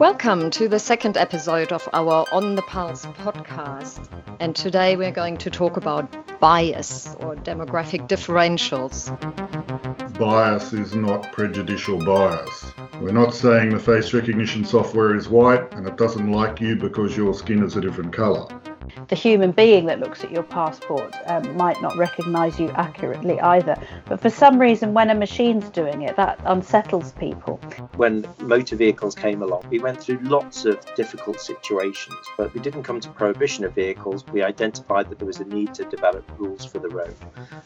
Welcome to the second episode of our On the Pulse podcast. And today we're going to talk about bias or demographic differentials. Bias is not prejudicial bias. We're not saying the face recognition software is white and it doesn't like you because your skin is a different colour the human being that looks at your passport um, might not recognise you accurately either. But for some reason, when a machine's doing it, that unsettles people. When motor vehicles came along, we went through lots of difficult situations, but we didn't come to prohibition of vehicles. We identified that there was a need to develop rules for the road.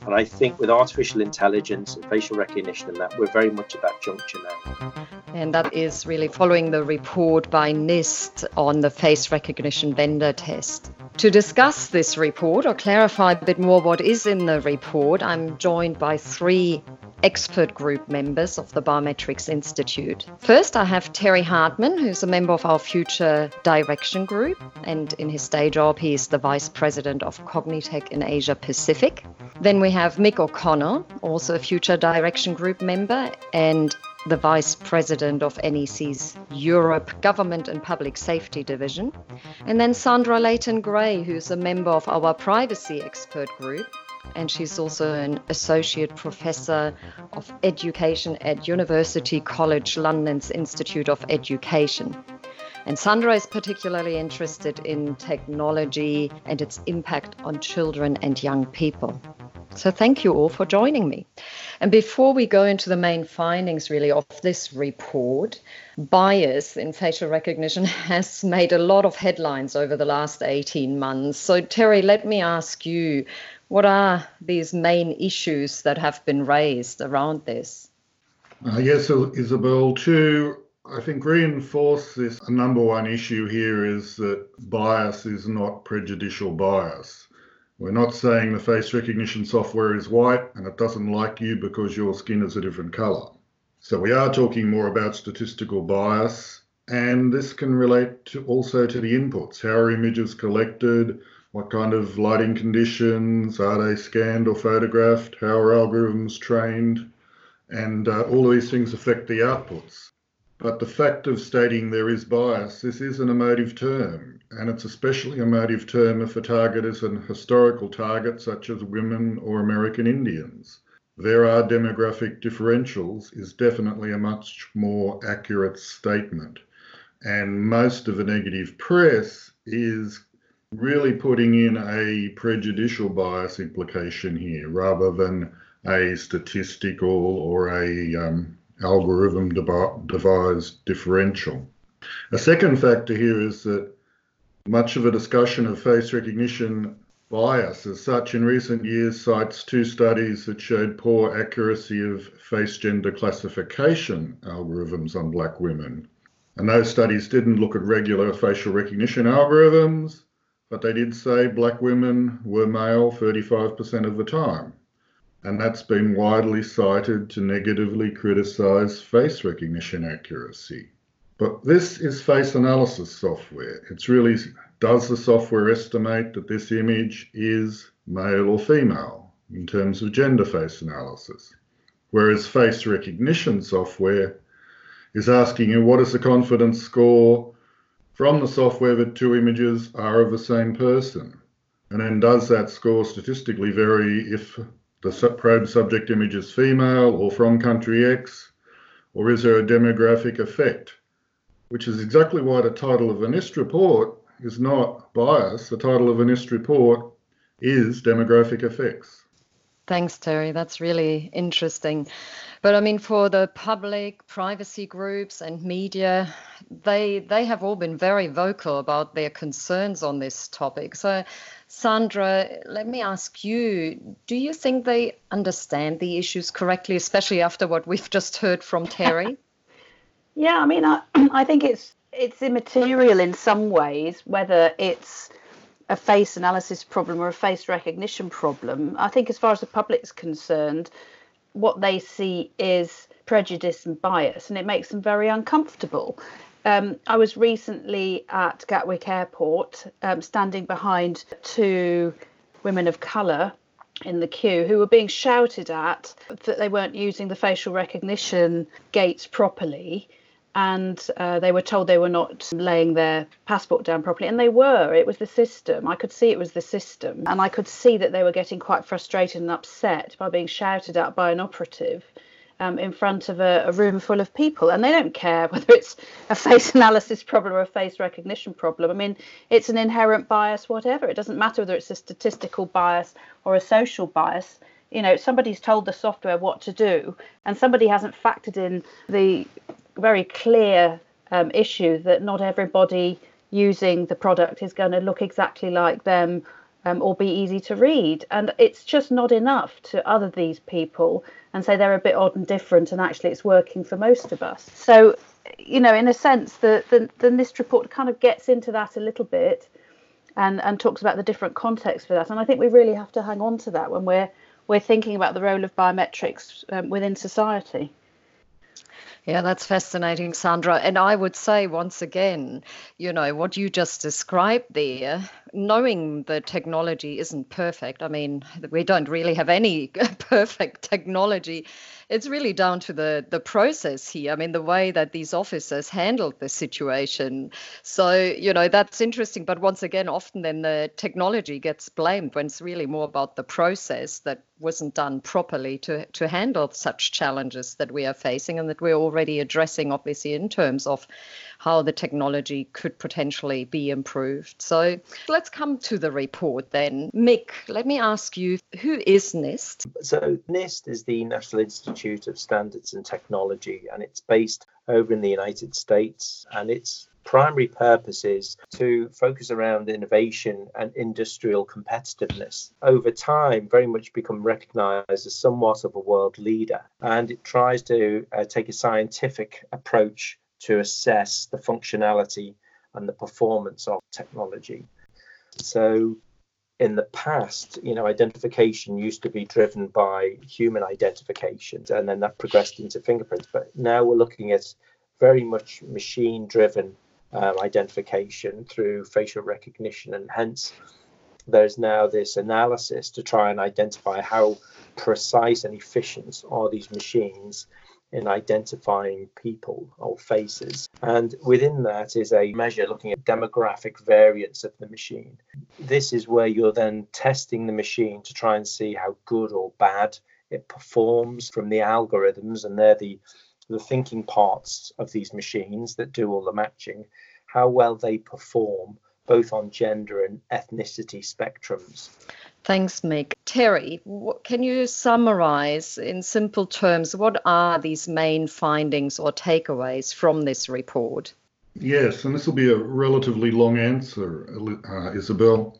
And I think with artificial intelligence and facial recognition and that, we're very much at that juncture now. And that is really following the report by NIST on the face recognition vendor test. To discuss this report or clarify a bit more what is in the report, I'm joined by three expert group members of the Biometrics Institute. First, I have Terry Hartmann, who's a member of our Future Direction Group, and in his day job, he is the Vice President of Cognitec in Asia Pacific. Then we have Mick O'Connell, also a Future Direction Group member, and the Vice President of NEC's Europe Government and Public Safety Division, and then Sandra Leaton Gray, who's a member of our Privacy Expert Group, and she's also an Associate Professor of Education at University College London's Institute of Education. And Sandra is particularly interested in technology and its impact on children and young people. So thank you all for joining me. And before we go into the main findings, really, of this report, bias in facial recognition has made a lot of headlines over the last 18 months. So, Terry, let me ask you what are these main issues that have been raised around this? Uh, yes, Isabelle, to I think reinforce this, number one issue here is that bias is not prejudicial bias. We're not saying the face recognition software is white and it doesn't like you because your skin is a different color. So we are talking more about statistical bias, and this can relate to also to the inputs. How are images collected? What kind of lighting conditions? Are they scanned or photographed? How are algorithms trained? And uh, all of these things affect the outputs. But the fact of stating there is bias, this is an emotive term, and it's especially a emotive term if the target is an historical target such as women or American Indians. There are demographic differentials is definitely a much more accurate statement. And most of the negative press is really putting in a prejudicial bias implication here rather than a statistical or a um, algorithm devised differential. A second factor here is that much of a discussion of face recognition bias as such in recent years cites two studies that showed poor accuracy of face gender classification algorithms on black women. And those studies didn't look at regular facial recognition algorithms, but they did say black women were male 35% of the time and that's been widely cited to negatively criticize face recognition accuracy. But this is face analysis software. It's really does the software estimate that this image is male or female in terms of gender face analysis? Whereas face recognition software is asking you what is the confidence score from the software that two images are of the same person? And then does that score statistically vary if the probe subject image is female or from country X, or is there a demographic effect? Which is exactly why the title of a NIST report is not bias. The title of a NIST report is demographic effects. Thanks, Terry. That's really interesting. But I mean, for the public, privacy groups, and media, they they have all been very vocal about their concerns on this topic. So, Sandra, let me ask you: Do you think they understand the issues correctly, especially after what we've just heard from Terry? yeah, I mean, I I think it's it's immaterial in some ways whether it's a face analysis problem or a face recognition problem. I think, as far as the public's concerned, what they see is prejudice and bias, and it makes them very uncomfortable. Um, I was recently at Gatwick Airport, um, standing behind two women of colour in the queue who were being shouted at that they weren't using the facial recognition gates properly and uh, they were told they were not laying their passport down properly and they were. It was the system. I could see it was the system and i could see that they were getting quite frustrated and upset by being shouted at by an operative um, in front of a, a, room full of people and they don't care whether it's a face analysis problem or a face recognition problem. I mean it's an inherent bias whatever. It doesn't matter whether it's a statistical bias or a social bias. You know somebody's told the software what to do and somebody hasn't factored in the very clear um, issue that not everybody using the product is going to look exactly like them um, or be easy to read. And it's just not enough to other these people and say they're a bit odd and different, and actually it's working for most of us. So, you know, in a sense, the, the, NIST report kind of gets into that a little bit and, and talks about the different contexts for that. And I think we really have to hang on to that when we're we're thinking about the role of biometrics um, within society. Yeah, that's fascinating, Sandra. And I would say once again, you know, what you just described there, knowing the technology isn't perfect. I mean, we don't really have any perfect technology it's really down to the the process here. I mean, the way that these officers handled the situation. So you know that's interesting. But once again, often then the technology gets blamed when it's really more about the process that wasn't done properly to to handle such challenges that we are facing and that we're already addressing, obviously, in terms of how the technology could potentially be improved. So let's come to the report then. Mick, let me ask you who is NIST? So, NIST is the National Institute of Standards and Technology, and it's based over in the United States, and its primary purpose is to focus around innovation and industrial competitiveness. Over time, very much become recognized as somewhat of a world leader, and it tries to uh, take a scientific approach to assess the functionality and the performance of technology. So, in the past, you know, identification used to be driven by human identification, and then that progressed into fingerprints. But now we're looking at very much machine-driven um, identification through facial recognition, and hence there's now this analysis to try and identify how precise and efficient are these machines in identifying people or faces. And within that is a measure looking at demographic variance of the machine. This is where you're then testing the machine to try and see how good or bad it performs from the algorithms, and they're the the thinking parts of these machines that do all the matching, how well they perform both on gender and ethnicity spectrums. Thanks, Mick. Terry, what, can you summarize in simple terms what are these main findings or takeaways from this report? Yes, and this will be a relatively long answer, uh, Isabelle.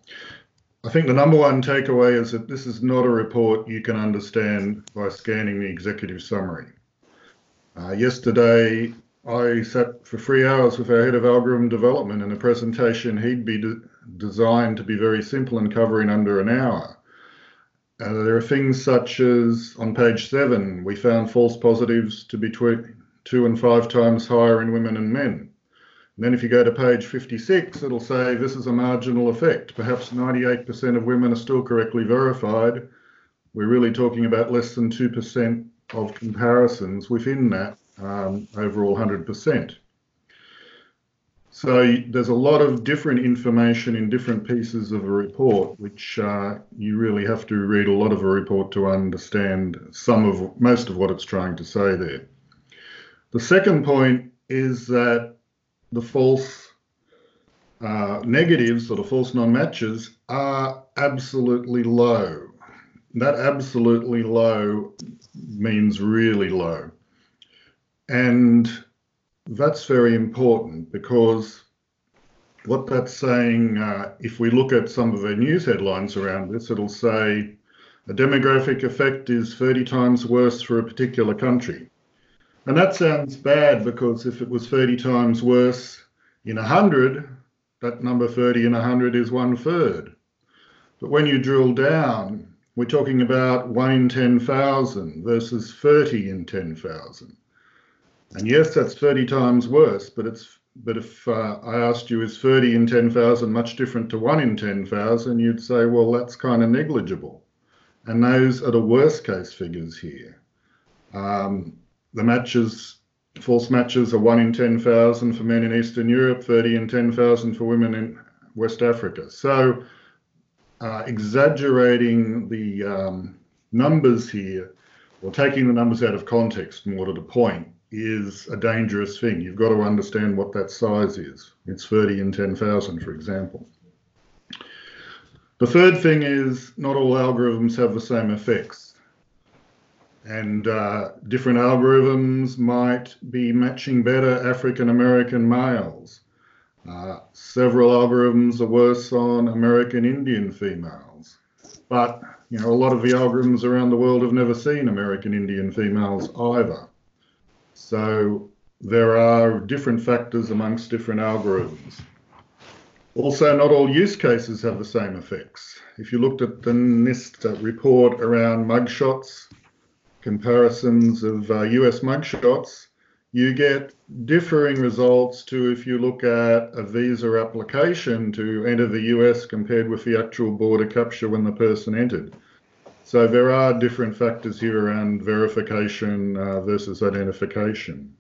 I think the number one takeaway is that this is not a report you can understand by scanning the executive summary. Uh, yesterday, I sat for three hours with our head of algorithm development and the presentation he'd be de- designed to be very simple and covering under an hour. Uh, there are things such as on page seven, we found false positives to be tw- two and five times higher in women and men. And then if you go to page 56, it'll say this is a marginal effect. Perhaps 98% of women are still correctly verified. We're really talking about less than 2% of comparisons within that um, overall 100%. So there's a lot of different information in different pieces of a report, which uh, you really have to read a lot of a report to understand some of most of what it's trying to say there. The second point is that the false uh, negatives or the false non-matches are absolutely low. That absolutely low means really low. And that's very important because what that's saying, uh, if we look at some of the news headlines around this, it'll say a demographic effect is 30 times worse for a particular country. And that sounds bad because if it was 30 times worse in 100, that number 30 in 100 is one third. But when you drill down, we're talking about 1 in 10,000 versus 30 in 10,000. And yes, that's 30 times worse, but it's but if uh, I asked you, is 30 in 10,000 much different to 1 in 10,000, you'd say, well, that's kind of negligible. And those are the worst case figures here. Um, the matches false matches are 1 in 10,000 for men in Eastern Europe, 30 in 10,000 for women in West Africa. So, uh, exaggerating the um, numbers here, or taking the numbers out of context more to the point, is a dangerous thing. You've got to understand what that size is. It's 30 in 10,000, for example. The third thing is not all algorithms have the same effects. And uh, different algorithms might be matching better African American males. Uh, several algorithms are worse on American Indian females. But, you know, a lot of the algorithms around the world have never seen American Indian females either. So there are different factors amongst different algorithms. Also, not all use cases have the same effects. If you looked at the NIST report around mugshots, comparisons of uh, US mugshots, you get differing results to if you look at a visa application to enter the US compared with the actual border capture when the person entered. So there are different factors here around verification uh, versus identification.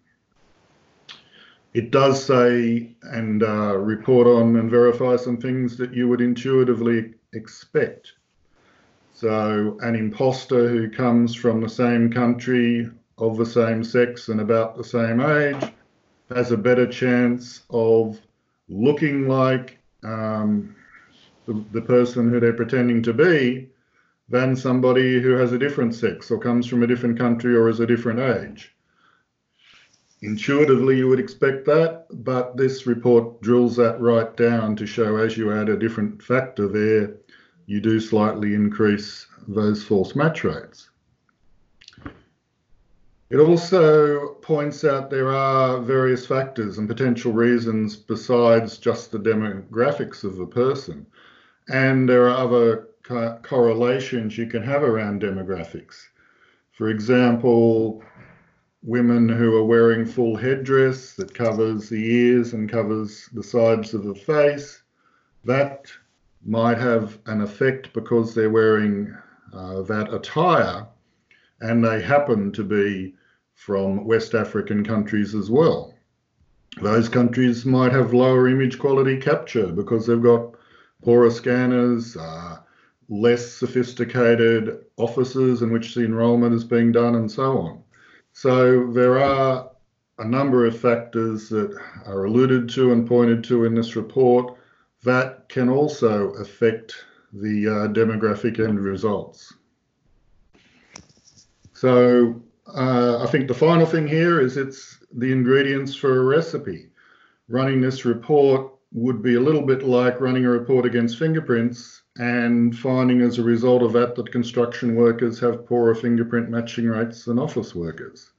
It does say and uh, report on and verify some things that you would intuitively expect. So, an imposter who comes from the same country, of the same sex, and about the same age has a better chance of looking like um, the, the person who they're pretending to be than somebody who has a different sex or comes from a different country or is a different age. Intuitively, you would expect that, but this report drills that right down to show as you add a different factor there, you do slightly increase those false match rates. It also points out there are various factors and potential reasons besides just the demographics of the person. And there are other co- correlations you can have around demographics. For example, women who are wearing full headdress that covers the ears and covers the sides of the face, that might have an effect because they're wearing uh, that attire and they happen to be from West African countries as well. Those countries might have lower image quality capture because they've got poorer scanners, uh, less sophisticated offices in which the enrolment is being done, and so on. So there are a number of factors that are alluded to and pointed to in this report that can also affect the uh, demographic end results. So uh, I think the final thing here is it's the ingredients for a recipe. Running this report would be a little bit like running a report against fingerprints and finding as a result of that that construction workers have poorer fingerprint matching rates than office workers.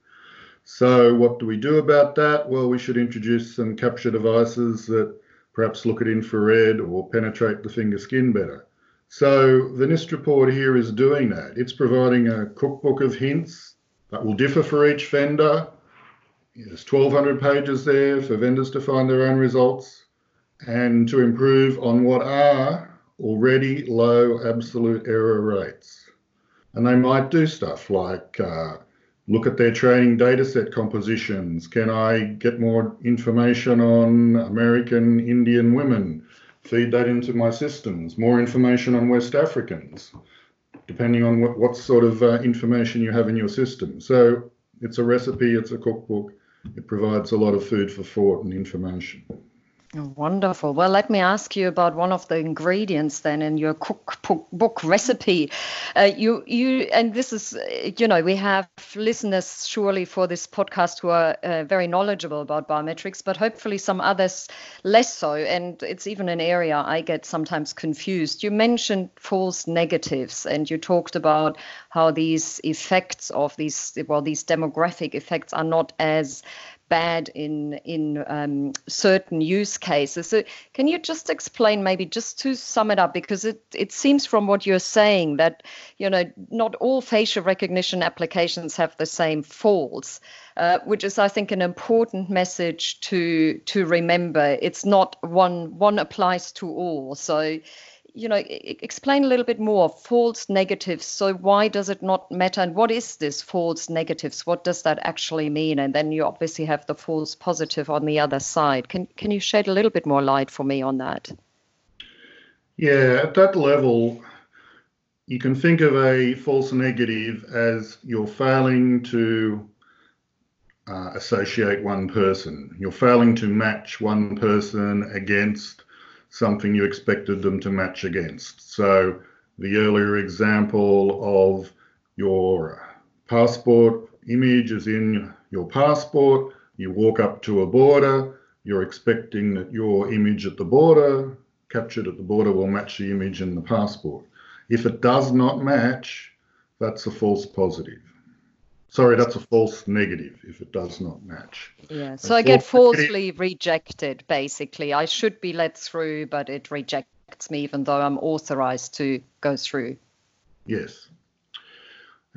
So, what do we do about that? Well, we should introduce some capture devices that perhaps look at infrared or penetrate the finger skin better. So, the NIST report here is doing that. It's providing a cookbook of hints that will differ for each vendor. There's 1,200 pages there for vendors to find their own results and to improve on what are already low absolute error rates. And they might do stuff like uh, look at their training dataset compositions. Can I get more information on American Indian women? Feed that into my systems. More information on West Africans, depending on what, what sort of uh, information you have in your system. So it's a recipe, it's a cookbook. It provides a lot of food for thought and information. Wonderful. Well, let me ask you about one of the ingredients then in your cookbook recipe. Uh, you, you, and this is, you know, we have listeners surely for this podcast who are uh, very knowledgeable about biometrics, but hopefully some others less so. And it's even an area I get sometimes confused. You mentioned false negatives, and you talked about how these effects of these, well, these demographic effects are not as bad in in um, certain use cases. So can you just explain, maybe just to sum it up, because it it seems from what you're saying that you know not all facial recognition applications have the same faults, uh, which is I think an important message to to remember. It's not one one applies to all. So you know, explain a little bit more false negatives. So why does it not matter? And what is this false negatives? What does that actually mean? And then you obviously have the false positive on the other side. Can can you shed a little bit more light for me on that? Yeah, at that level, you can think of a false negative as you're failing to uh, associate one person. You're failing to match one person against something you expected them to match against. So the earlier example of your passport image is in your passport, you walk up to a border, you're expecting that your image at the border, captured at the border, will match the image in the passport. If it does not match, that's a false positive. Sorry, that's a false negative if it does not match. Yeah, so a I get falsely negative. rejected basically. I should be let through, but it rejects me even though I'm authorized to go through. Yes.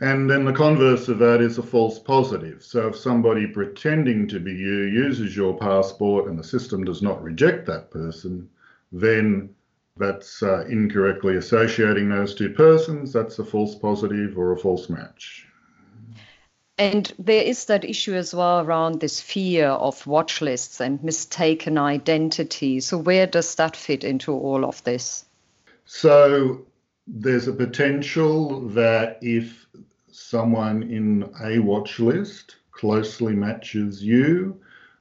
And then the converse of that is a false positive. So if somebody pretending to be you uses your passport and the system does not reject that person, then that's uh, incorrectly associating those two persons. That's a false positive or a false match. And there is that issue as well around this fear of watch lists and mistaken identity. So, where does that fit into all of this? So, there's a potential that if someone in a watch list closely matches you,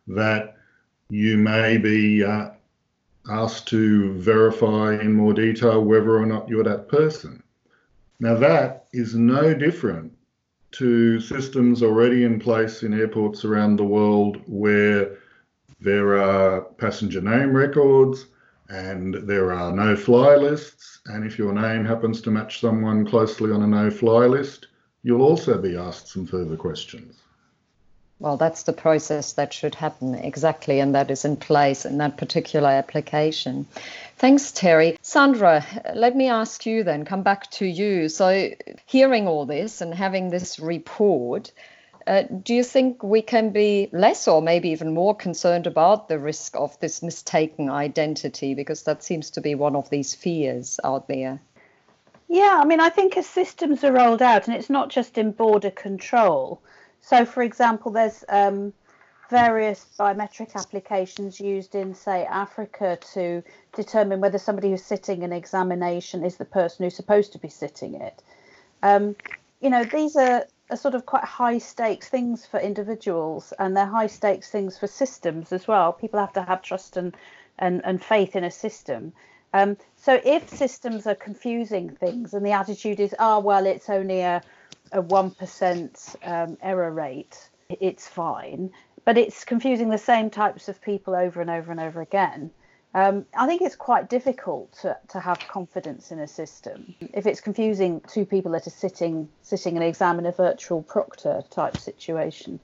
that you may be uh, asked to verify in more detail whether or not you're that person. Now, that is no different to systems already in place in airports around the world where there are passenger name records and there are no fly lists. And if your name happens to match someone closely on a no fly list, you'll also be asked some further questions. Well, that's the process that should happen exactly, and that is in place in that particular application. Thanks, Terry. Sandra, let me ask you then, come back to you. So, hearing all this and having this report, uh, do you think we can be less or maybe even more concerned about the risk of this mistaken identity? Because that seems to be one of these fears out there. Yeah, I mean, I think as systems are rolled out, and it's not just in border control. So, for example, there's um, various biometric applications used in, say, Africa to determine whether somebody who's sitting an examination is the person who's supposed to be sitting it. Um, you know, these are, are sort of quite high stakes things for individuals, and they're high stakes things for systems as well. People have to have trust and, and, and faith in a system. Um, so if systems are confusing things and the attitude is, oh, well, it's only a, a 1% um, error rate, it's fine, but it's confusing the same types of people over and over and over again. Um, I think it's quite difficult to, to have confidence in a system if it's confusing two people that are sitting sitting an exam in a virtual proctor type situation.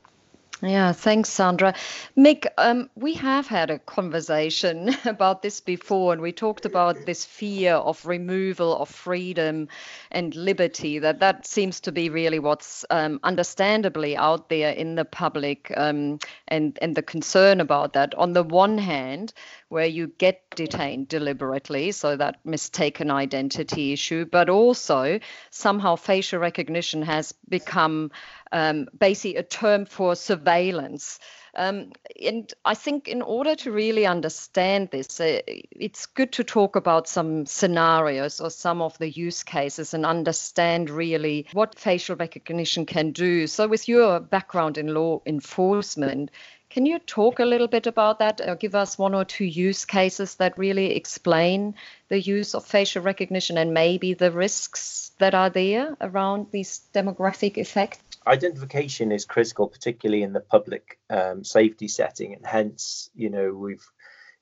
Yeah, thanks, Sandra. Mick, um, we have had a conversation about this before, and we talked about this fear of removal of freedom and liberty. That that seems to be really what's um, understandably out there in the public, um, and and the concern about that. On the one hand, where you get detained deliberately, so that mistaken identity issue, but also somehow facial recognition has become um, basically a term for surveillance. Um, and I think in order to really understand this, uh, it's good to talk about some scenarios or some of the use cases and understand really what facial recognition can do. So, with your background in law enforcement, can you talk a little bit about that or give us one or two use cases that really explain the use of facial recognition and maybe the risks that are there around these demographic effects? Identification is critical, particularly in the public um, safety setting, and hence, you know, we've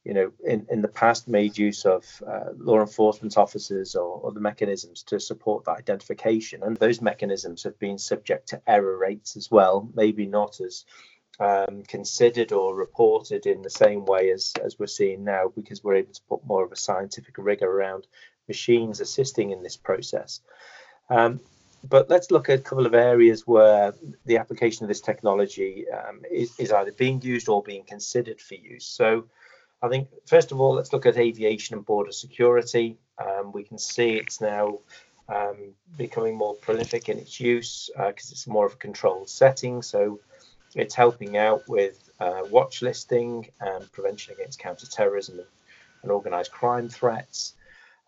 you know, in, in the past made use of uh, law enforcement officers or other mechanisms to support that identification. And those mechanisms have been subject to error rates as well, maybe not as um, considered or reported in the same way as, as we're seeing now because we're able to put more of a scientific rigor around machines assisting in this process. Um, but let's look at a couple of areas where the application of this technology um, is, is, either being used or being considered for use. So, I think, first of all, let's look at aviation and border security. Um, we can see it's now um, becoming more prolific in its use because uh, it's more of a controlled setting. So it's helping out with uh, watch listing and prevention against counterterrorism and, and organized crime threats.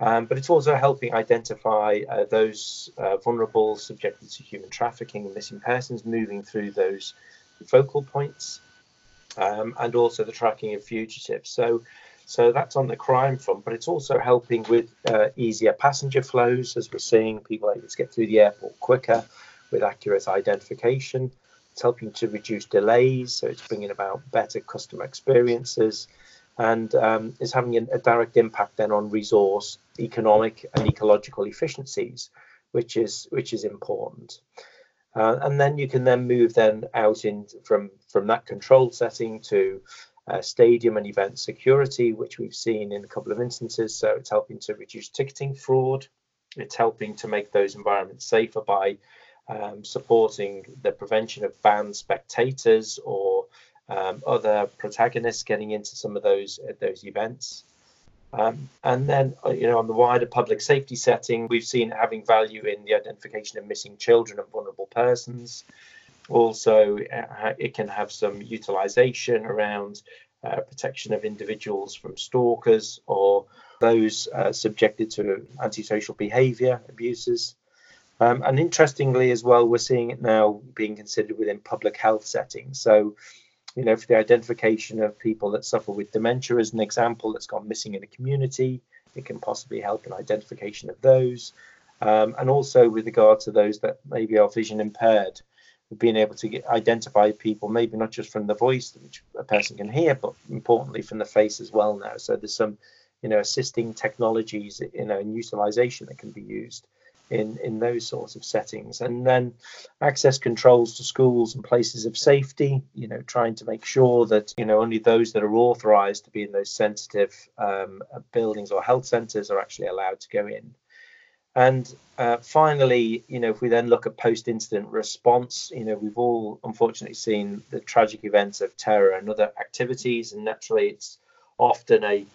Um, but it's also helping identify uh, those uh, vulnerable subjected to human trafficking and missing persons moving through those focal points um, and also the tracking of fugitives. So, so that's on the crime front, but it's also helping with uh, easier passenger flows as we're seeing people able to get through the airport quicker with accurate identification. It's helping to reduce delays, so it's bringing about better customer experiences and um, is having a, direct impact then on resource, economic, and ecological efficiencies, which is which is important. Uh, and then you can then move then out in from from that controlled setting to uh, stadium and event security, which we've seen in a couple of instances. So it's helping to reduce ticketing fraud. It's helping to make those environments safer by um, supporting the prevention of banned spectators or um, other protagonists getting into some of those uh, those events. Um, and then, uh, you know, on the wider public safety setting, we've seen having value in the identification of missing children and vulnerable persons. Also, uh, it can have some utilization around uh, protection of individuals from stalkers or those uh, subjected to antisocial behavior abuses. Um, and interestingly, as well, we're seeing it now being considered within public health settings. So, you know, for the identification of people that suffer with dementia, as an example, that's gone missing in a community, it can possibly help in identification of those. Um, and also with regard to those that maybe are vision impaired, being able to get, identify people, maybe not just from the voice, which a person can hear, but importantly from the face as well now. So there's some, you know, assisting technologies, you know, and utilization that can be used in in those sorts of settings. And then access controls to schools and places of safety you know trying to make sure that you know only those that are authorized to be in those sensitive um, buildings or health centers are actually allowed to go in. And uh, finally you know if we then look at post incident response you know we've all unfortunately seen the tragic events of terror and other activities. And naturally it's often a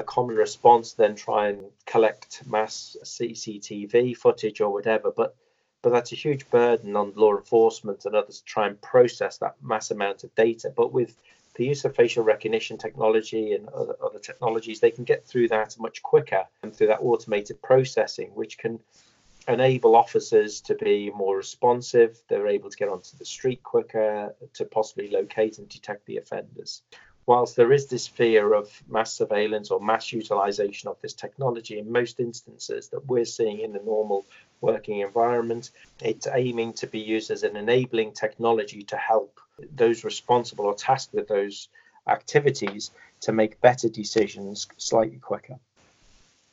a common response then try and collect mass CCTV footage or whatever. But but that's a huge burden on law enforcement and others to try and process that mass amount of data. But with the use of facial recognition technology and other, other technologies, they can get through that much quicker and through that automated processing, which can enable officers to be more responsive. They're able to get onto the street quicker to possibly locate and detect the offenders whilst there is this fear of mass surveillance or mass utilization of this technology, in most instances that we're seeing in the normal working environment, it's aiming to be used as an enabling technology to help those responsible or tasked with those activities to make better decisions slightly quicker.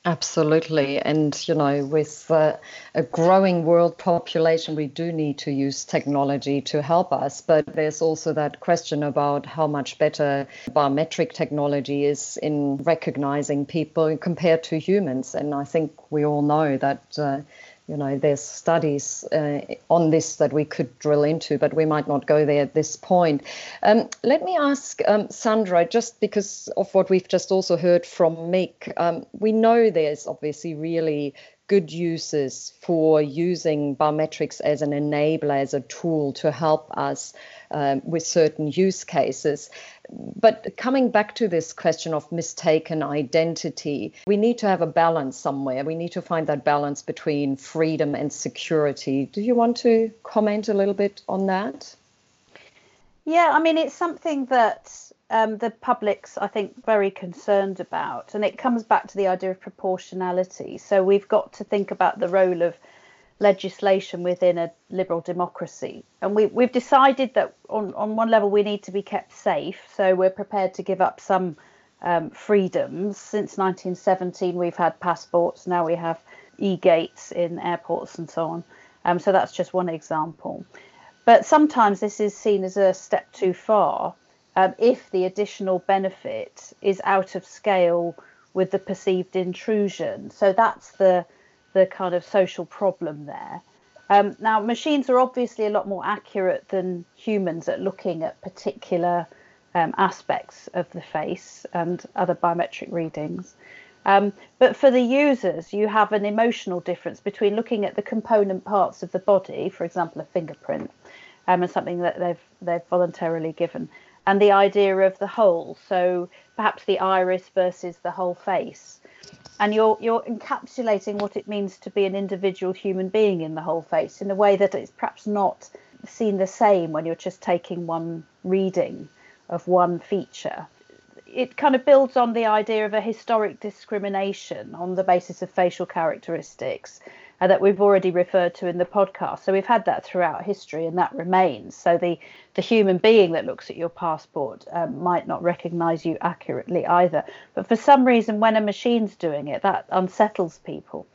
Absolutely. And, you know, with uh, a growing world population, we do need to use technology to help us. But there's also that question about how much better biometric technology is in recognizing people compared to humans. And I think we all know that. Uh, you know, there's studies uh, on this that we could drill into, but we might not go there at this point. Um, let me ask um, Sandra, just because of what we've just also heard from Mick, um, we know there's obviously really good uses for using biometrics as an enabler, as a tool to help us um, with certain use cases. But coming back to this question of mistaken identity, we need to have a balance somewhere. We need to find that balance between freedom and security. Do you want to comment a little bit on that? Yeah, I mean, it's something that um, the public's, I think, very concerned about. And it comes back to the idea of proportionality. So we've got to think about the role of legislation within a liberal democracy. And we, we've decided that on, on one level we need to be kept safe. So we're prepared to give up some um, freedoms. Since 1917, we've had passports. Now we have e gates in airports and so on. Um, so that's just one example. But sometimes this is seen as a step too far um, if the additional benefit is out of scale with the perceived intrusion. So that's the the kind of social problem there. Um, now, machines are obviously a lot more accurate than humans at looking at particular um, aspects of the face and other biometric readings. Um, but for the users, you have an emotional difference between looking at the component parts of the body, for example, a fingerprint, um, and something that they've they've voluntarily given, and the idea of the whole. So perhaps the iris versus the whole face, and you're you're encapsulating what it means to be an individual human being in the whole face in a way that it's perhaps not seen the same when you're just taking one reading of one feature. It kind of builds on the idea of a historic discrimination on the basis of facial characteristics uh, that we've already referred to in the podcast. So we've had that throughout history, and that remains. So the the human being that looks at your passport um, might not recognise you accurately either. But for some reason, when a machine's doing it, that unsettles people,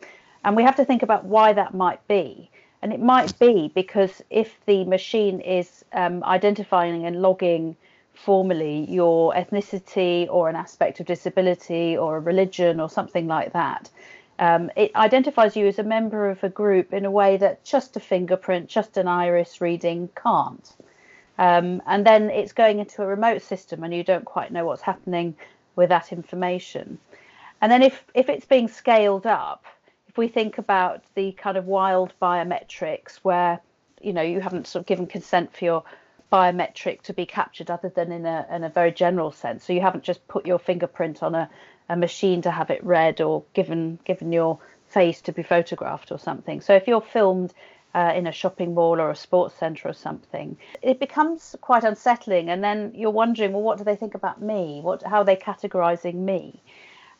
and we have to think about why that might be. And it might be because if the machine is um, identifying and logging formally your ethnicity or an aspect of disability or a religion or something like that, um, it identifies you as a member of a group in a way that just a fingerprint, just an iris reading can't. Um, and then it's going into a remote system and you don't quite know what's happening with that information. And then if, if it's being scaled up, if we think about the kind of wild biometrics where you know you haven't sort of given consent for your biometric to be captured other than in a in a very general sense. So you haven't just put your fingerprint on a, a machine to have it read or given given your face to be photographed or something. So if you're filmed uh, in a shopping mall or a sports centre or something, it becomes quite unsettling. And then you're wondering, well, what do they think about me? What how are they categorising me?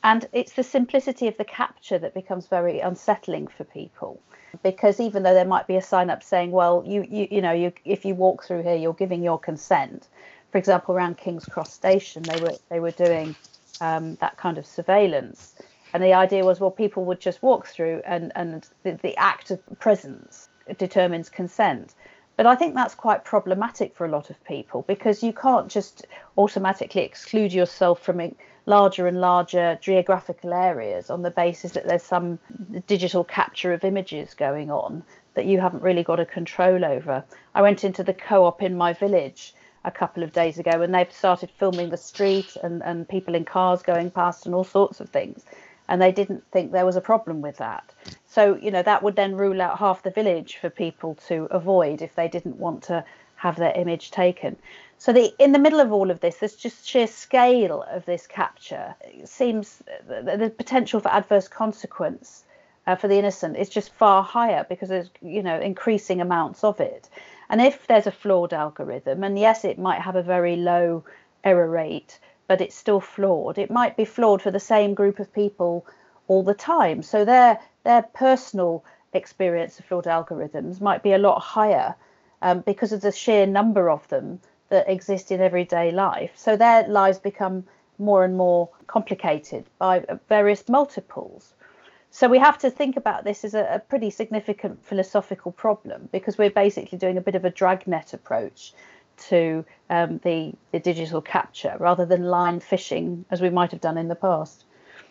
And it's the simplicity of the capture that becomes very unsettling for people. Because even though there might be a sign up saying, well, you, you, you know, you, if you walk through here, you're giving your consent. For example, around King's Cross Station, they were, they were doing um, that kind of surveillance. And the idea was, well, people would just walk through and, and the, the act of presence determines consent. But I think that's quite problematic for a lot of people because you can't just automatically exclude yourself from larger and larger geographical areas on the basis that there's some digital capture of images going on that you haven't really got a control over. I went into the co op in my village a couple of days ago and they've started filming the street and, and people in cars going past and all sorts of things. And they didn't think there was a problem with that. So, you know, that would then rule out half the village for people to avoid if they didn't want to have their image taken. So the in the middle of all of this, there's just sheer scale of this capture it seems the, potential for adverse consequence uh, for the innocent is just far higher because there's you know increasing amounts of it. And if there's a flawed algorithm, and yes, it might have a very low error rate, but it's still flawed. It might be flawed for the same group of people all the time. So their their personal experience of flawed algorithms might be a lot higher um, because of the sheer number of them that exist in everyday life. So their lives become more and more complicated by various multiples. So we have to think about this as a, a pretty significant philosophical problem because we're basically doing a bit of a dragnet approach to um, the, the digital capture rather than line fishing as we might have done in the past.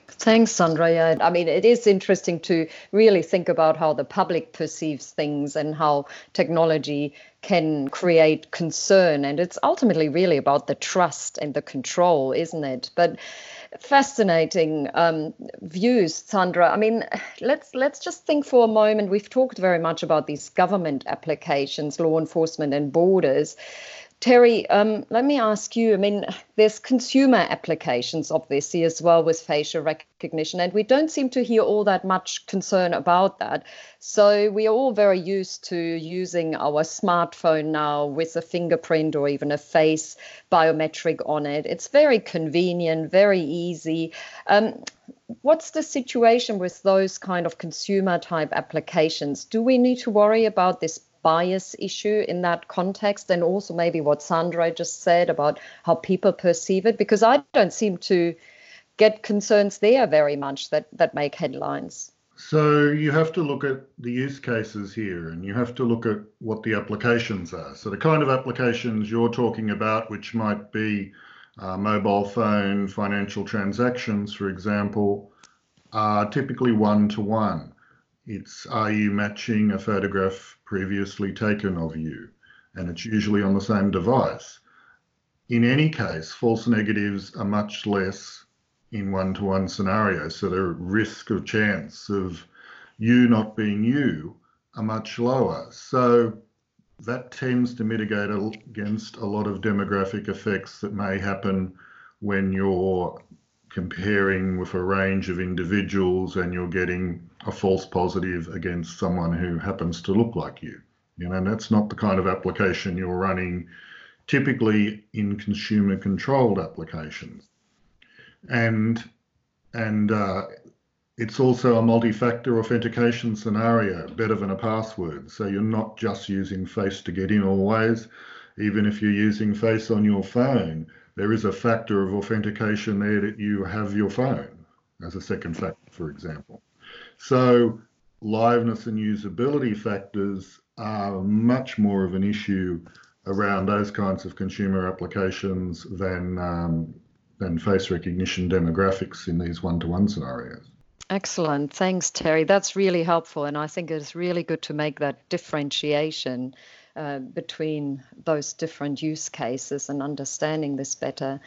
Thanks, Sandra. Yeah, I mean, it is interesting to really think about how the public perceives things and how technology can create concern. And it's ultimately really about the trust and the control, isn't it? But fascinating um, views, Sandra. I mean, let's let's just think for a moment. We've talked very much about these government applications, law enforcement, and borders. Terry, um, let me ask you. I mean, there's consumer applications, obviously, as well with facial recognition, and we don't seem to hear all that much concern about that. So we are all very used to using our smartphone now with a fingerprint or even a face biometric on it. It's very convenient, very easy. Um, what's the situation with those kind of consumer type applications? Do we need to worry about this bias issue in that context and also maybe what Sandra just said about how people perceive it because I don't seem to get concerns there very much that that make headlines. So you have to look at the use cases here and you have to look at what the applications are. So the kind of applications you're talking about, which might be uh, mobile phone financial transactions, for example, are typically one to one. It's are you matching a photograph previously taken of you? And it's usually on the same device. in any case, false negatives are much less in one to one scenarios. So the risk of chance of you not being you are much lower. So that tends to mitigate against a lot of demographic effects that may happen when you're comparing with a range of individuals and you're getting a false positive against someone who happens to look like you. You know, and that's not the kind of application you're running typically in consumer controlled applications. And and uh, it's also a multi-factor authentication scenario, better than a password. So you're not just using Face to get in always. Even if you're using Face on your phone, there is a factor of authentication there that you have your phone as a second factor, for example. So liveness and usability factors are much more of an issue around those kinds of consumer applications than um, than face recognition demographics in these one-to-one scenarios. Excellent. Thanks, Terry. That's really helpful. And I think it's really good to make that differentiation uh, between those different use cases and understanding this better.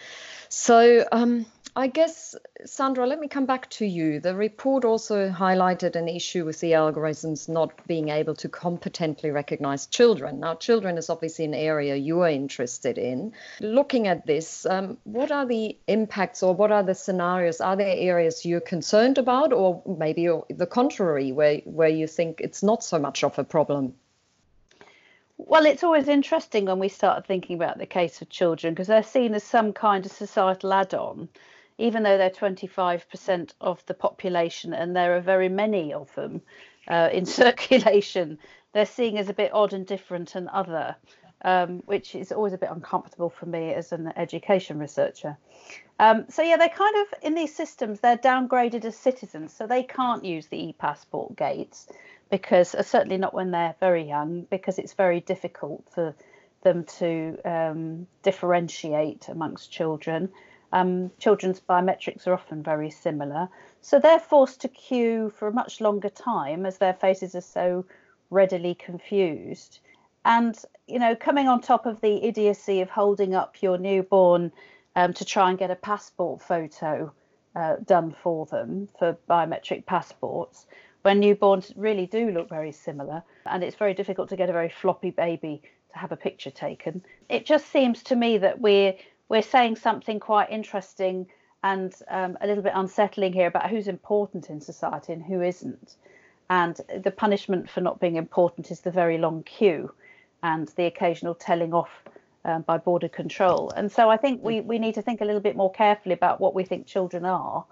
So, um, I guess, Sandra, let me come back to you. The report also highlighted an issue with the algorithms not being able to competently recognize children. Now, children is obviously an area you are interested in. Looking at this, um, what are the impacts or what are the scenarios? Are there areas you're concerned about, or maybe the contrary, where, where you think it's not so much of a problem? Well, it's always interesting when we start thinking about the case of children because they're seen as some kind of societal add on even though they're 25% of the population and there are very many of them uh, in circulation, they're seen as a bit odd and different and other, um, which is always a bit uncomfortable for me as an education researcher. Um, so yeah, they're kind of in these systems. They're downgraded as citizens, so they can't use the e-passport gates because uh, certainly not when they're very young, because it's very difficult for them to um, differentiate amongst children. Um, children's biometrics are often very similar. So they're forced to queue for a much longer time as their faces are so readily confused. And, you know, coming on top of the idiocy of holding up your newborn um, to try and get a passport photo uh, done for them for biometric passports, when newborns really do look very similar, and it's very difficult to get a very floppy baby to have a picture taken. It just seems to me that we're we're saying something quite interesting and um, a little bit unsettling here about who's important in society and who isn't. And the punishment for not being important is the very long queue and the occasional telling off um, by border control. And so I think we, we need to think a little bit more carefully about what we think children are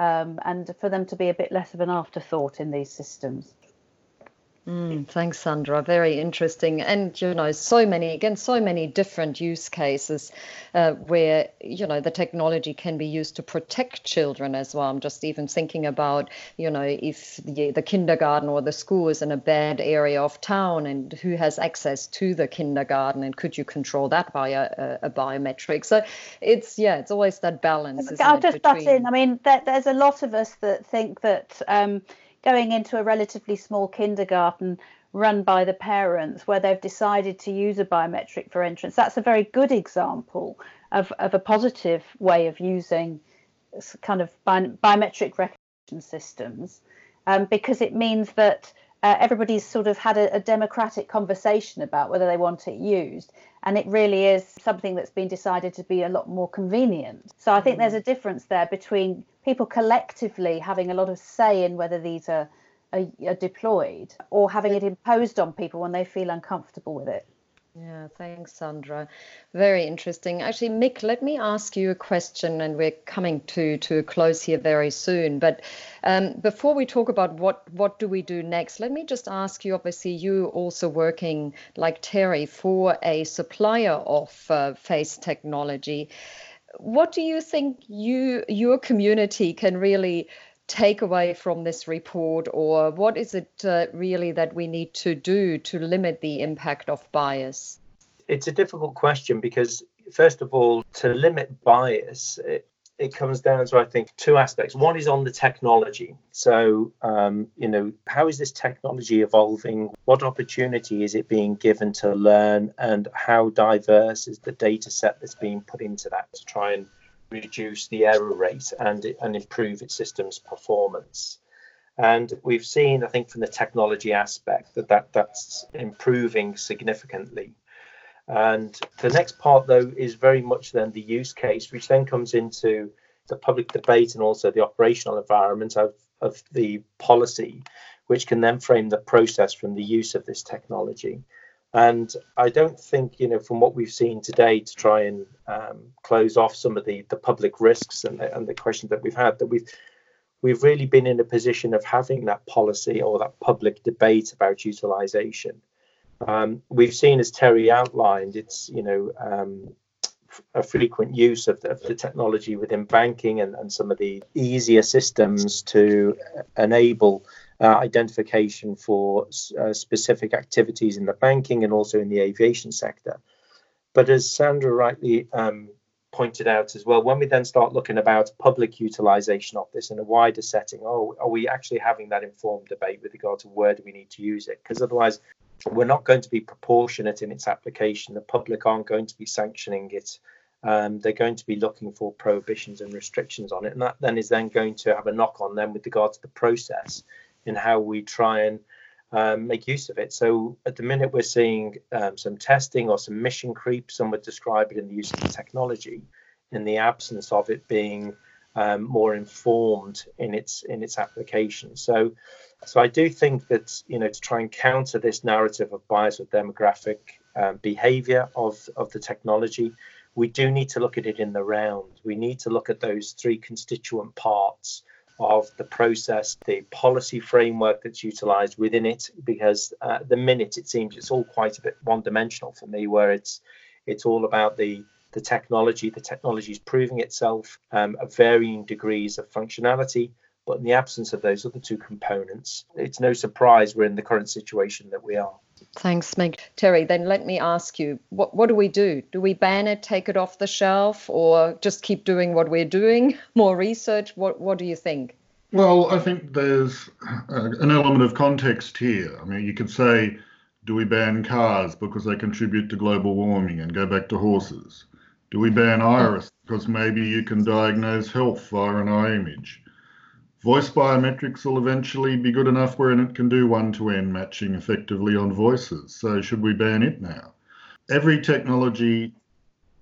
um, and for them to be a bit less of an afterthought in these systems. Mm, thanks, Sandra. Very interesting. And, you know, so many, again, so many different use cases uh, where, you know, the technology can be used to protect children as well. I'm just even thinking about, you know, if the, the kindergarten or the school is in a bad area of town and who has access to the kindergarten and could you control that via a, a biometric? So it's, yeah, it's always that balance. I'll just butt in. I mean, there, there's a lot of us that think that, um, going into a relatively small kindergarten run by the parents where they've decided to use a biometric for entrance. That's a very good example of, of a positive way of using kind of bi- biometric recognition systems um, because it means that uh, everybody's sort of had a, a, democratic conversation about whether they want it used. And it really is something that's been decided to be a lot more convenient. So I think mm. there's a difference there between people collectively having a lot of say in whether these are, are, are deployed or having it imposed on people when they feel uncomfortable with it. Yeah, thanks, Sandra. Very interesting. Actually, Mick, let me ask you a question, and we're coming to to a close here very soon. But um, before we talk about what what do we do next, let me just ask you. Obviously, you also working like Terry for a supplier of uh, face technology. What do you think you your community can really take away from this report, or what is it uh, really that we need to do to limit the impact of bias? It's a difficult question because, first of all, to limit bias, it, it comes down to I think two aspects. One is on the technology. So um, you know, how is this technology evolving? What opportunity is it being given to learn, and how diverse is the data set that's being put into that to try and reduce the error rate and and improve its system's performance. And we've seen, I think, from the technology aspect that, that that's improving significantly. And the next part, though, is very much then the use case, which then comes into the public debate and also the operational environment of, of the policy, which can then frame the process from the use of this technology. And I don't think, you know, from what we've seen today, to try and um, close off some of the, the public risks and the, and the questions that we've had, that we've we've really been in a position of having that policy or that public debate about utilization. Um, we've seen, as Terry outlined, it's you know um, a frequent use of the, of the technology within banking and, and, some of the easier systems to enable uh, identification for uh, specific activities in the banking and also in the aviation sector. But as Sandra rightly um, pointed out as well, when we then start looking about public utilization of this in a wider setting, oh, are we actually having that informed debate with regard to where do we need to use it? Because otherwise, we're not going to be proportionate in its application. The public aren't going to be sanctioning it. Um, they're going to be looking for prohibitions and restrictions on it, and that then is then going to have a knock on them with regard to the process in how we try and um, make use of it. So at the minute, we're seeing um, some testing or some mission creep. Some would describe it in the use of the technology, in the absence of it being um, more informed in its in its application. So, so I do think that you know to try and counter this narrative of bias with demographic um, behavior of of the technology, we do need to look at it in the round. We need to look at those three constituent parts of the process, the policy framework that's utilized within it, because uh, the minute it seems it's all quite a bit one dimensional for me, where it's it's all about the the technology. The technology is proving itself um, at varying degrees of functionality, but in the absence of those other two components, it's no surprise we're in the current situation that we are. Thanks, Mick. Terry, then let me ask you what, what do we do? Do we ban it, take it off the shelf, or just keep doing what we're doing? More research? What, what do you think? Well, I think there's uh, an element of context here. I mean, you could say, do we ban cars because they contribute to global warming and go back to horses? Do we ban iris because maybe you can diagnose health via an eye image? Voice biometrics will eventually be good enough where it can do one to N matching effectively on voices. So, should we ban it now? Every technology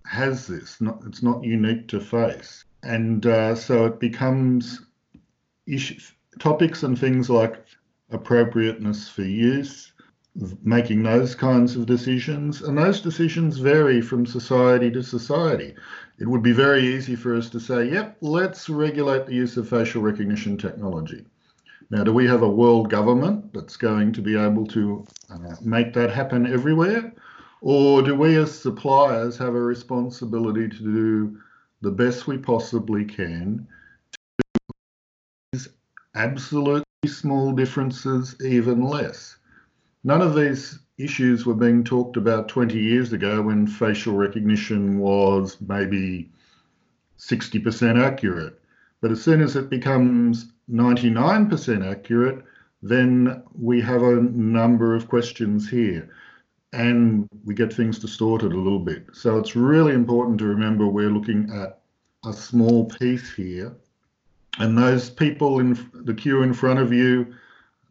has this, not, it's not unique to face. And uh, so it becomes issues, topics and things like appropriateness for use, making those kinds of decisions. And those decisions vary from society to society it would be very easy for us to say, yep, let's regulate the use of facial recognition technology. Now, do we have a world government that's going to be able to uh, make that happen everywhere? Or do we as suppliers have a responsibility to do the best we possibly can to these absolutely small differences even less? None of these issues were being talked about 20 years ago when facial recognition was maybe 60% accurate. But as soon as it becomes 99% accurate, then we have a number of questions here and we get things distorted a little bit. So it's really important to remember we're looking at a small piece here. And those people in the queue in front of you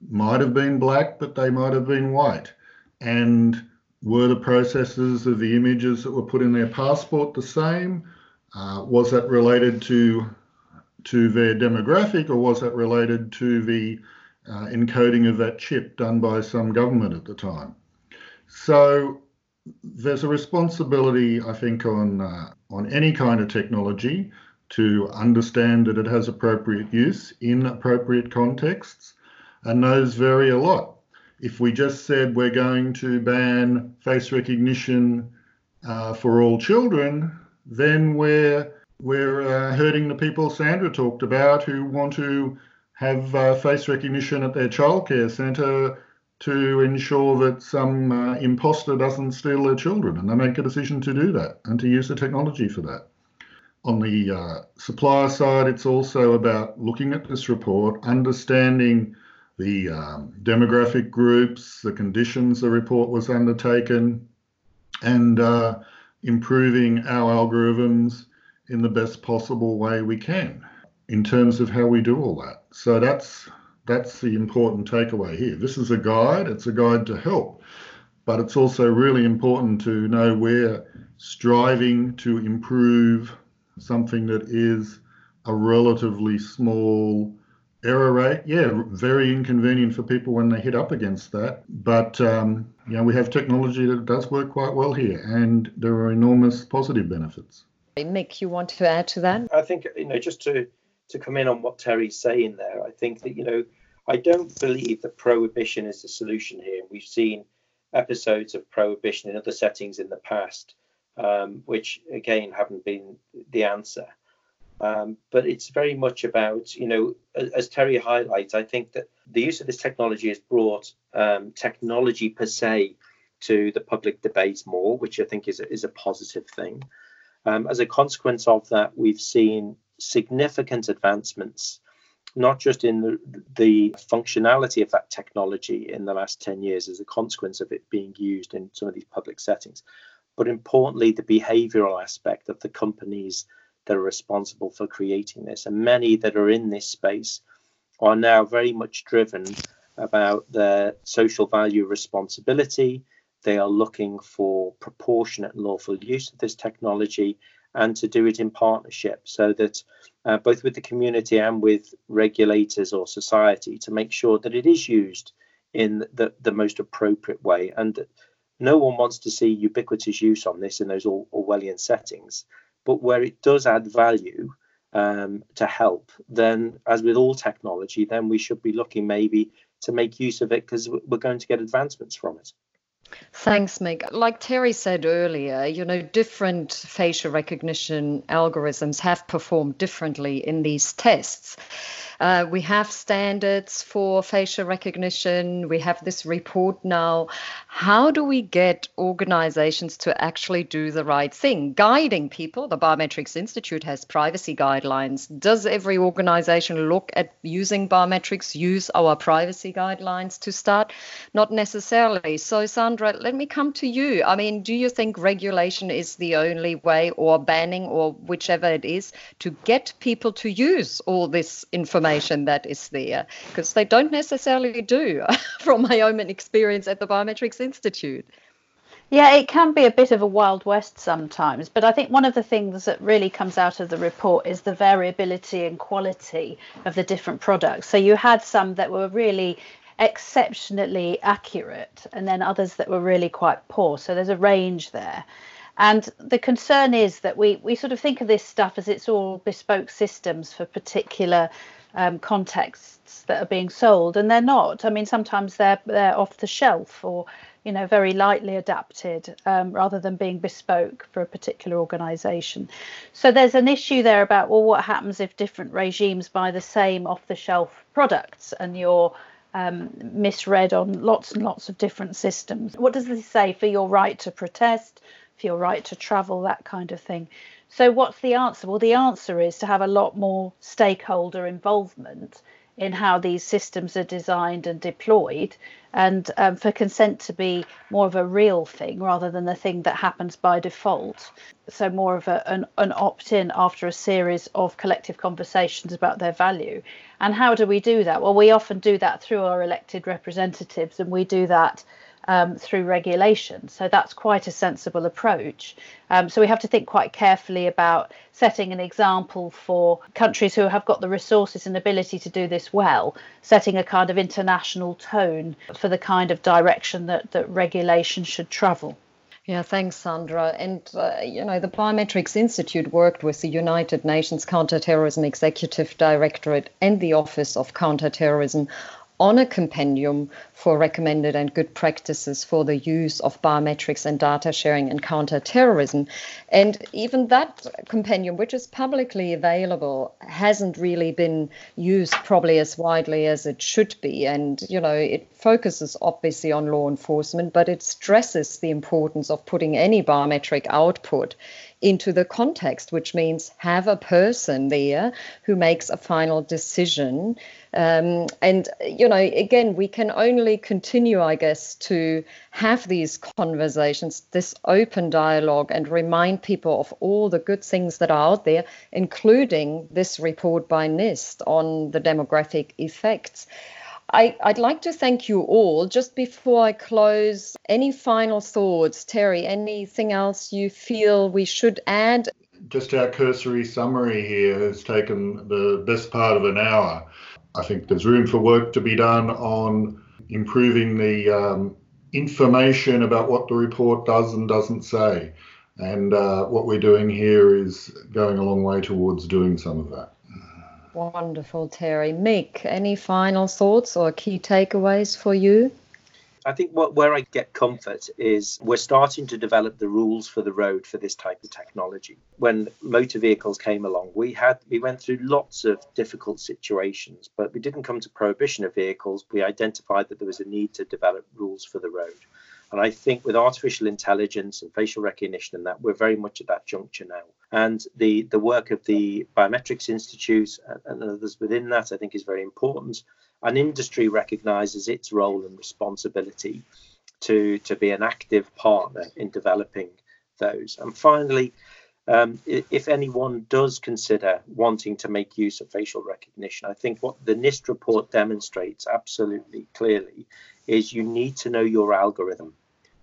might have been black, but they might have been white and were the processes of the images that were put in their passport the same? Uh, was that related to to their demographic, or was that related to the uh, encoding of that chip done by some government at the time? So there's a responsibility, I think, on uh, on any kind of technology to understand that it has appropriate use in appropriate contexts, and those vary a lot if we just said we're going to ban face recognition uh, for all children, then we're we're uh, hurting the people Sandra talked about who want to have uh, face recognition at their childcare centre to ensure that some uh, imposter doesn't steal their children, and they make a decision to do that and to use the technology for that. On the uh, supplier side, it's also about looking at this report, understanding the um, demographic groups, the conditions the report was undertaken, and uh, improving our algorithms in the best possible way we can in terms of how we do all that. So that's that's the important takeaway here. This is a guide, it's a guide to help, but it's also really important to know we're striving to improve something that is a relatively small error rate. Yeah, very inconvenient for people when they hit up against that. But um, you know, we have technology that does work quite well here, and there are enormous positive benefits. Mick, you want to add to that? I think you know just to to come in on what Terry's saying there. I think that you know I don't believe that prohibition is the solution here. We've seen episodes of prohibition in other settings in the past, um, which again haven't been the answer. Um, but it's very much about, you know, as, as, Terry highlights, I think that the use of this technology has brought um, technology per se to the public debate more, which I think is a, is a positive thing. Um, as a consequence of that, we've seen significant advancements, not just in the, the functionality of that technology in the last 10 years as a consequence of it being used in some of these public settings, but importantly, the behavioral aspect of the companies that are responsible for creating this. And many that are in this space are now very much driven about their social value responsibility. They are looking for proportionate and lawful use of this technology and to do it in partnership so that uh, both with the community and with regulators or society to make sure that it is used in the, the most appropriate way. And no one wants to see ubiquitous use on this in those Orwellian settings. But where it does add value um, to help, then as with all technology, then we should be looking maybe to make use of it because we're going to get advancements from it. Thanks, Mick. Like Terry said earlier, you know, different facial recognition algorithms have performed differently in these tests. Uh, we have standards for facial recognition. We have this report now. How do we get organizations to actually do the right thing? Guiding people, the Biometrics Institute has privacy guidelines. Does every organization look at using biometrics, use our privacy guidelines to start? Not necessarily. So, Sandra, let me come to you. I mean, do you think regulation is the only way, or banning, or whichever it is, to get people to use all this information? Information that is there because they don't necessarily do from my own experience at the Biometrics Institute. Yeah, it can be a bit of a wild west sometimes, but I think one of the things that really comes out of the report is the variability and quality of the different products. So you had some that were really exceptionally accurate and then others that were really quite poor. So there's a range there. And the concern is that we, we sort of think of this stuff as it's all bespoke systems for particular um, contexts that are being sold, and they're not. I mean, sometimes they're they're off the shelf or you know very lightly adapted um, rather than being bespoke for a particular organisation. So there's an issue there about well, what happens if different regimes buy the same off the shelf products and you're um, misread on lots and lots of different systems. What does this say for your right to protest, for your right to travel, that kind of thing? So, what's the answer? Well, the answer is to have a lot more stakeholder involvement in how these systems are designed and deployed, and um, for consent to be more of a real thing rather than the thing that happens by default. So, more of a, an, an opt in after a series of collective conversations about their value. And how do we do that? Well, we often do that through our elected representatives, and we do that um, through regulation. So that's quite a sensible approach. Um, so we have to think quite carefully about setting an example for countries who have got the resources and ability to do this well, setting a kind of international tone for the kind of direction that, that regulation should travel. Yeah, thanks, Sandra. And, uh, you know, the Biometrics Institute worked with the United Nations Counterterrorism Executive Directorate and the Office of Counterterrorism on a compendium for recommended and good practices for the use of biometrics and data sharing and counterterrorism. And even that compendium, which is publicly available, hasn't really been used probably as widely as it should be. And, you know, it focuses obviously on law enforcement, but it stresses the importance of putting any biometric output into the context, which means have a person there who makes a final decision. Um, and, you know, again, we can only continue, I guess, to have these conversations, this open dialogue, and remind people of all the good things that are out there, including this report by NIST on the demographic effects. I, would like to thank you all. Just before I close, any final thoughts, Terry? Anything else you feel we should add? Just our cursory summary here has taken the best part of an hour. I think there's room for work to be done on improving the um, information about what the report does and doesn't say. And uh, what we're doing here is going a long way towards doing some of that. Wonderful, Terry. Mick, any final thoughts or key takeaways for you? I think what where I get comfort is we're starting to develop the rules for the road for this type of technology. When motor vehicles came along, we had we went through lots of difficult situations, but we didn't come to prohibition of vehicles. We identified that there was a need to develop rules for the road. And I think with artificial intelligence and facial recognition and that, we're very much at that juncture now. And the, the work of the Biometrics Institute and, others within that, I think, is very important. And industry recognizes its role and responsibility to, to be an active partner in developing those. And finally, um, if anyone does consider wanting to make use of facial recognition, I think what the NIST report demonstrates absolutely clearly is you need to know your algorithm.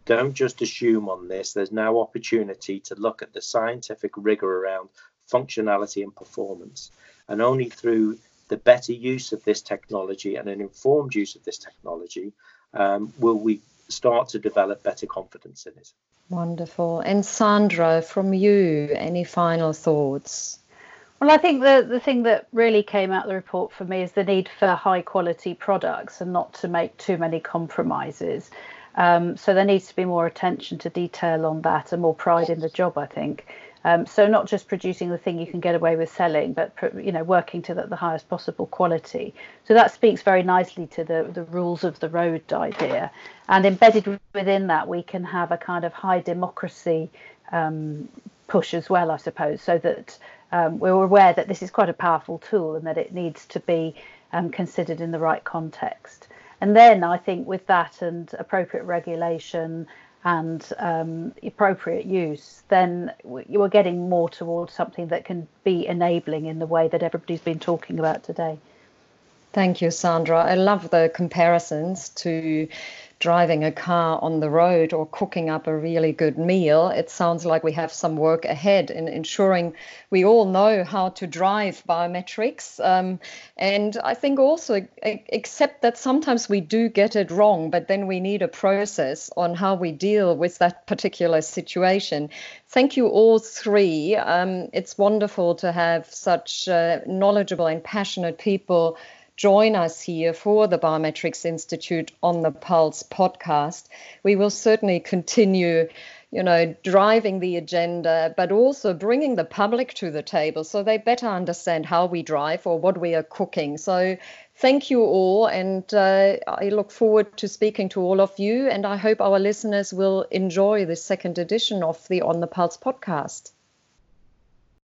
Don't just assume on this. There's now opportunity to look at the scientific rigor around functionality and performance. And only through the better use of this technology and an informed use of this technology um, will we start to develop better confidence in it. Wonderful. And Sandra, from you, any final thoughts? Well, I think the, the thing that really came out of the report for me is the need for high quality products and not to make too many compromises. Um, so there needs to be more attention to detail on that and more pride in the job, I think. Um, so not just producing the thing you can get away with selling, but you know working to the, the, highest possible quality. So that speaks very nicely to the the rules of the road idea, and embedded within that we can have a kind of high democracy um, push as well, I suppose, so that um, we're aware that this is quite a powerful tool and that it needs to be um, considered in the right context. And then I think with that and appropriate regulation and um, appropriate use, then you are getting more towards something that can be enabling in the way that everybody's been talking about today. Thank you, Sandra. I love the comparisons to driving a car on the road or cooking up a really good meal, it sounds like we have some work ahead in ensuring we all know how to drive biometrics. Um, and I think also accept that sometimes we do get it wrong, but then we need a process on how we deal with that particular situation. Thank you, all three. Um, it's wonderful to have such uh, knowledgeable and passionate people join us here for the Biometrics Institute on the Pulse podcast. We will certainly continue you know, driving the agenda, but also bringing the public to the table so they better understand how we drive or what we are cooking. So, thank you all, and uh, I look forward to speaking to all of you. And I hope our listeners will enjoy the second edition of the On the Pulse podcast.